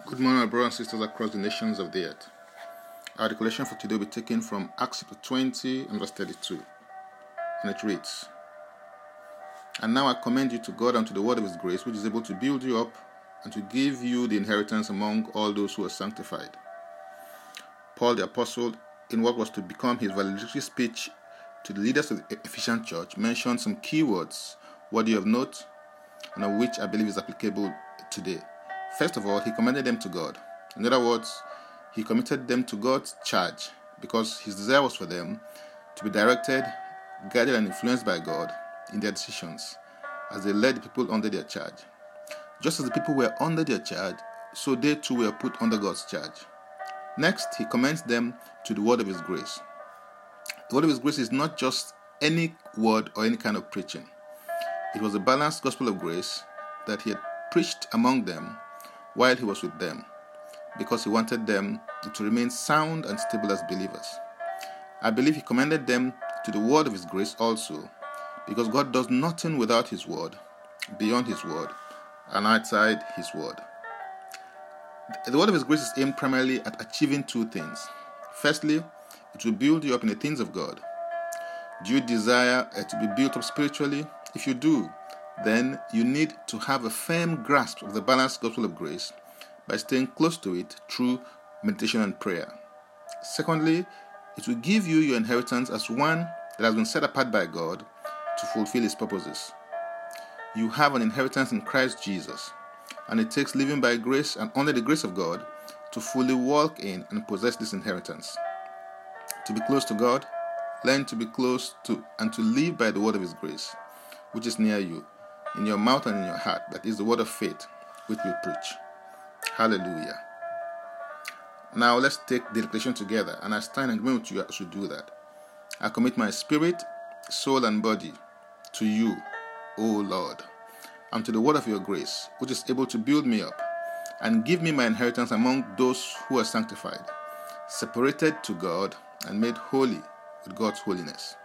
Good morning, brothers and sisters across the nations of the earth. Our declaration for today will be taken from Acts chapter 20 and verse 32. And it reads And now I commend you to God and to the word of his grace, which is able to build you up and to give you the inheritance among all those who are sanctified. Paul the Apostle, in what was to become his valedictory speech to the leaders of the Ephesian church, mentioned some key words worthy of note and of which I believe is applicable today. First of all, he commended them to God. In other words, he committed them to God's charge because his desire was for them to be directed, guided, and influenced by God in their decisions as they led the people under their charge. Just as the people were under their charge, so they too were put under God's charge. Next, he commends them to the word of his grace. The word of his grace is not just any word or any kind of preaching. It was a balanced gospel of grace that he had preached among them while he was with them, because he wanted them to remain sound and stable as believers. I believe he commended them to the word of his grace also, because God does nothing without his word, beyond his word, and outside his word. The word of his grace is aimed primarily at achieving two things. Firstly, it will build you up in the things of God. Do you desire uh, to be built up spiritually? If you do, then you need to have a firm grasp of the balanced gospel of grace by staying close to it through meditation and prayer. Secondly, it will give you your inheritance as one that has been set apart by God to fulfill His purposes. You have an inheritance in Christ Jesus, and it takes living by grace and under the grace of God to fully walk in and possess this inheritance. To be close to God, learn to be close to and to live by the word of His grace, which is near you, in your mouth and in your heart. That is the word of faith which we preach. Hallelujah. Now let's take the declaration together, and I stand in agreement with you we do that. I commit my spirit, soul, and body to you, O Lord, and to the word of your grace, which is able to build me up and give me my inheritance among those who are sanctified, separated to God and made holy with God's holiness.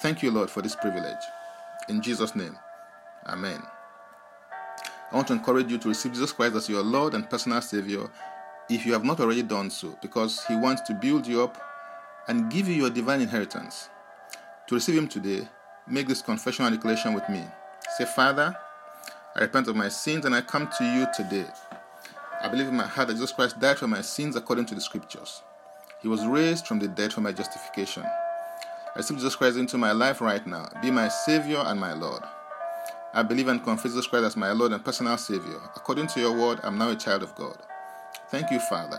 Thank you, Lord, for this privilege. In Jesus' name. Amen. I want to encourage you to receive Jesus Christ as your Lord and personal Savior if you have not already done so, because He wants to build you up and give you your divine inheritance. To receive Him today, make this confession and declaration with me. Say, Father, I repent of my sins and I come to you today. I believe in my heart that Jesus Christ died for my sins according to the Scriptures. He was raised from the dead for my justification. I receive Jesus Christ into my life right now. Be my Savior and my Lord. I believe and confess Jesus Christ as my Lord and personal Savior. According to your word, I'm now a child of God. Thank you, Father.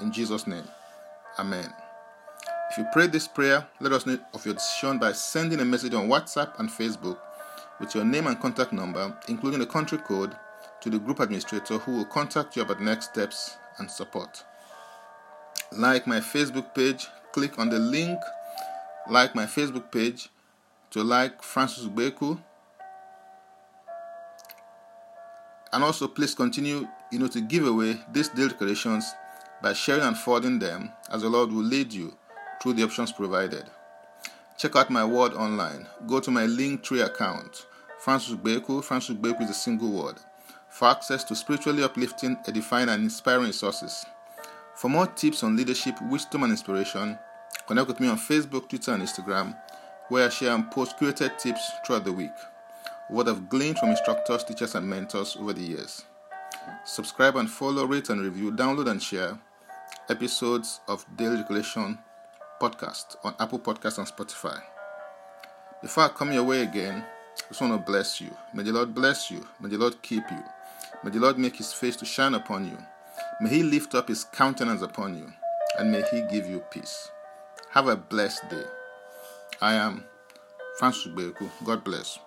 In Jesus' name, Amen. If you prayed this prayer, let us know of your decision by sending a message on WhatsApp and Facebook with your name and contact number, including the country code, to the group administrator who will contact you about next steps and support. Like my Facebook page, click on the link, like my Facebook page to like Francis Beku and also please continue you know to give away these daily declarations by sharing and forwarding them as the lord will lead you through the options provided. Check out my word online. Go to my linktree account. Francis beku francis beku is a single word. For access to spiritually uplifting edifying and inspiring resources. For more tips on leadership wisdom and inspiration connect with me on facebook twitter and instagram where i share and post curated tips throughout the week what I've gleaned from instructors, teachers, and mentors over the years. Subscribe and follow, rate and review, download and share episodes of Daily Declaration podcast on Apple Podcasts and Spotify. Before I come your way again, I just want to bless you. May the Lord bless you. May the Lord keep you. May the Lord make his face to shine upon you. May he lift up his countenance upon you. And may he give you peace. Have a blessed day. I am Francis Beku. God bless.